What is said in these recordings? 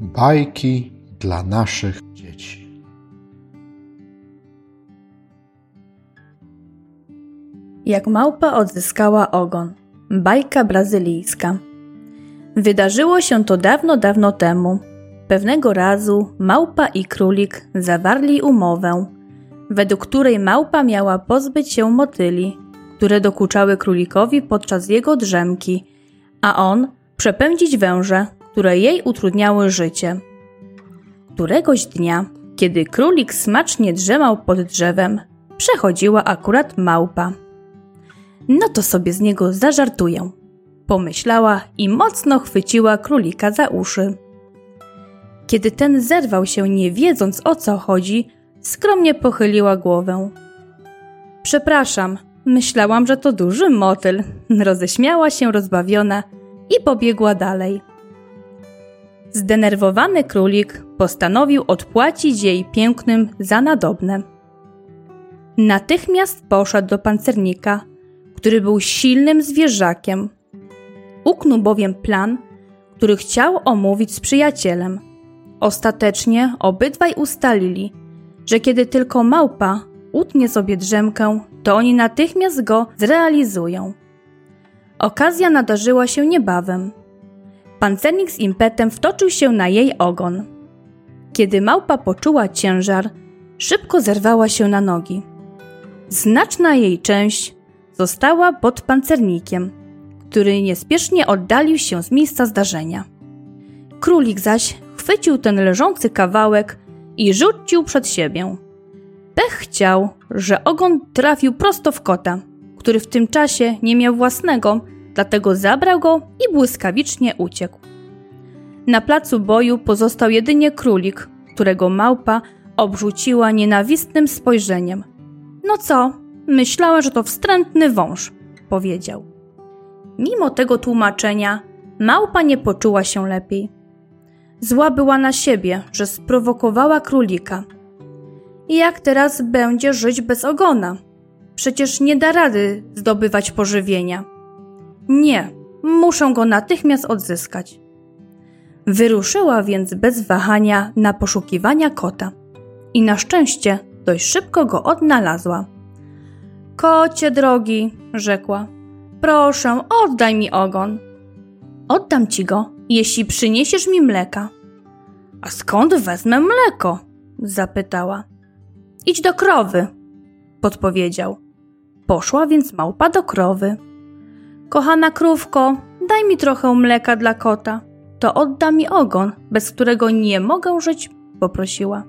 Bajki dla naszych dzieci. Jak małpa odzyskała ogon. Bajka brazylijska. Wydarzyło się to dawno, dawno temu. Pewnego razu małpa i królik zawarli umowę, według której małpa miała pozbyć się motyli, które dokuczały królikowi podczas jego drzemki, a on przepędzić węże, które jej utrudniały życie. Któregoś dnia, kiedy królik smacznie drzemał pod drzewem, przechodziła akurat małpa. No to sobie z niego zażartuję, pomyślała i mocno chwyciła królika za uszy. Kiedy ten zerwał się, nie wiedząc o co chodzi, skromnie pochyliła głowę. Przepraszam, myślałam, że to duży motyl. Roześmiała się rozbawiona i pobiegła dalej. Zdenerwowany królik postanowił odpłacić jej pięknym za nadobne. Natychmiast poszedł do pancernika, który był silnym zwierzakiem. Uknął bowiem plan, który chciał omówić z przyjacielem. Ostatecznie obydwaj ustalili, że kiedy tylko małpa utnie sobie drzemkę, to oni natychmiast go zrealizują. Okazja nadarzyła się niebawem. Pancernik z impetem wtoczył się na jej ogon. Kiedy małpa poczuła ciężar, szybko zerwała się na nogi. Znaczna jej część została pod pancernikiem, który niespiesznie oddalił się z miejsca zdarzenia. Królik zaś chwycił ten leżący kawałek i rzucił przed siebie. Pech chciał, że ogon trafił prosto w kota, który w tym czasie nie miał własnego, dlatego zabrał go i błyskawicznie uciekł. Na placu boju pozostał jedynie królik, którego małpa obrzuciła nienawistnym spojrzeniem. No co, myślała, że to wstrętny wąż, powiedział. Mimo tego tłumaczenia, małpa nie poczuła się lepiej. Zła była na siebie, że sprowokowała królika. I jak teraz będzie żyć bez ogona? Przecież nie da rady zdobywać pożywienia. Nie, muszę go natychmiast odzyskać. Wyruszyła więc bez wahania na poszukiwania kota i na szczęście dość szybko go odnalazła. Kocie drogi, rzekła, proszę, oddaj mi ogon. Oddam ci go, jeśli przyniesiesz mi mleka. A skąd wezmę mleko? zapytała. Idź do krowy, podpowiedział. Poszła więc małpa do krowy. Kochana krówko, daj mi trochę mleka dla kota. To odda mi ogon, bez którego nie mogę żyć, poprosiła.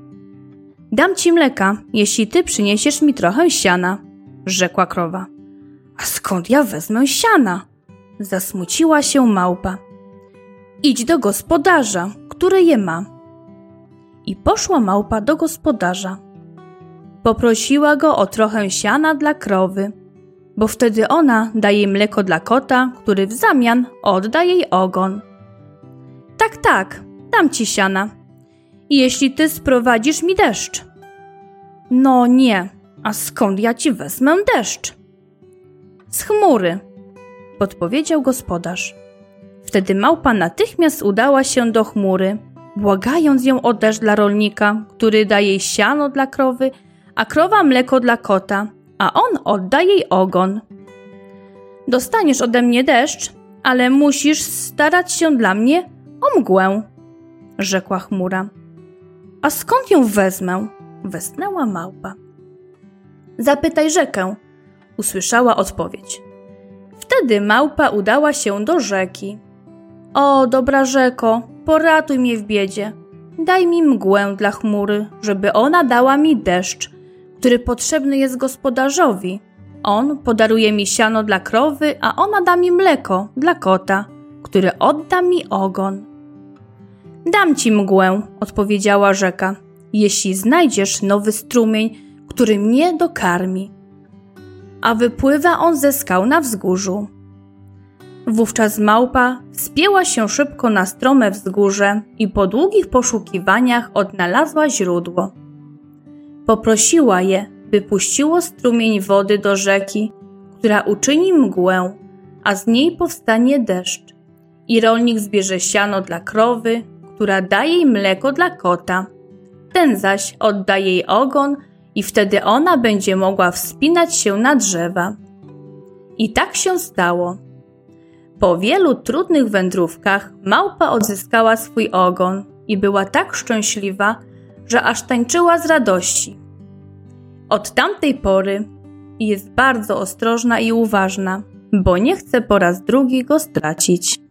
Dam ci mleka, jeśli ty przyniesiesz mi trochę siana, rzekła krowa. A skąd ja wezmę siana? Zasmuciła się małpa. Idź do gospodarza, który je ma. I poszła małpa do gospodarza. Poprosiła go o trochę siana dla krowy, bo wtedy ona daje mleko dla kota, który w zamian odda jej ogon. Tak, tak, dam ci siana. Jeśli ty sprowadzisz mi deszcz. No nie, a skąd ja ci wezmę deszcz? Z chmury, podpowiedział gospodarz. Wtedy małpa natychmiast udała się do chmury, błagając ją o deszcz dla rolnika, który daje siano dla krowy, a krowa mleko dla kota, a on odda jej ogon. Dostaniesz ode mnie deszcz, ale musisz starać się dla mnie o mgłę, rzekła chmura. A skąd ją wezmę? westnęła małpa. Zapytaj rzekę, usłyszała odpowiedź. Wtedy małpa udała się do rzeki. O, dobra rzeko, poratuj mnie w biedzie. Daj mi mgłę dla chmury, żeby ona dała mi deszcz, który potrzebny jest gospodarzowi. On podaruje mi siano dla krowy, a ona da mi mleko dla kota, który odda mi ogon. Dam ci mgłę, odpowiedziała rzeka, jeśli znajdziesz nowy strumień, który mnie dokarmi. A wypływa on ze skał na wzgórzu. Wówczas małpa spięła się szybko na strome wzgórze i po długich poszukiwaniach odnalazła źródło. Poprosiła je, by puściło strumień wody do rzeki, która uczyni mgłę, a z niej powstanie deszcz. I rolnik zbierze siano dla krowy, która daje jej mleko dla kota. Ten zaś odda jej ogon i wtedy ona będzie mogła wspinać się na drzewa. I tak się stało. Po wielu trudnych wędrówkach małpa odzyskała swój ogon i była tak szczęśliwa, że aż tańczyła z radości. Od tamtej pory jest bardzo ostrożna i uważna, bo nie chce po raz drugi go stracić.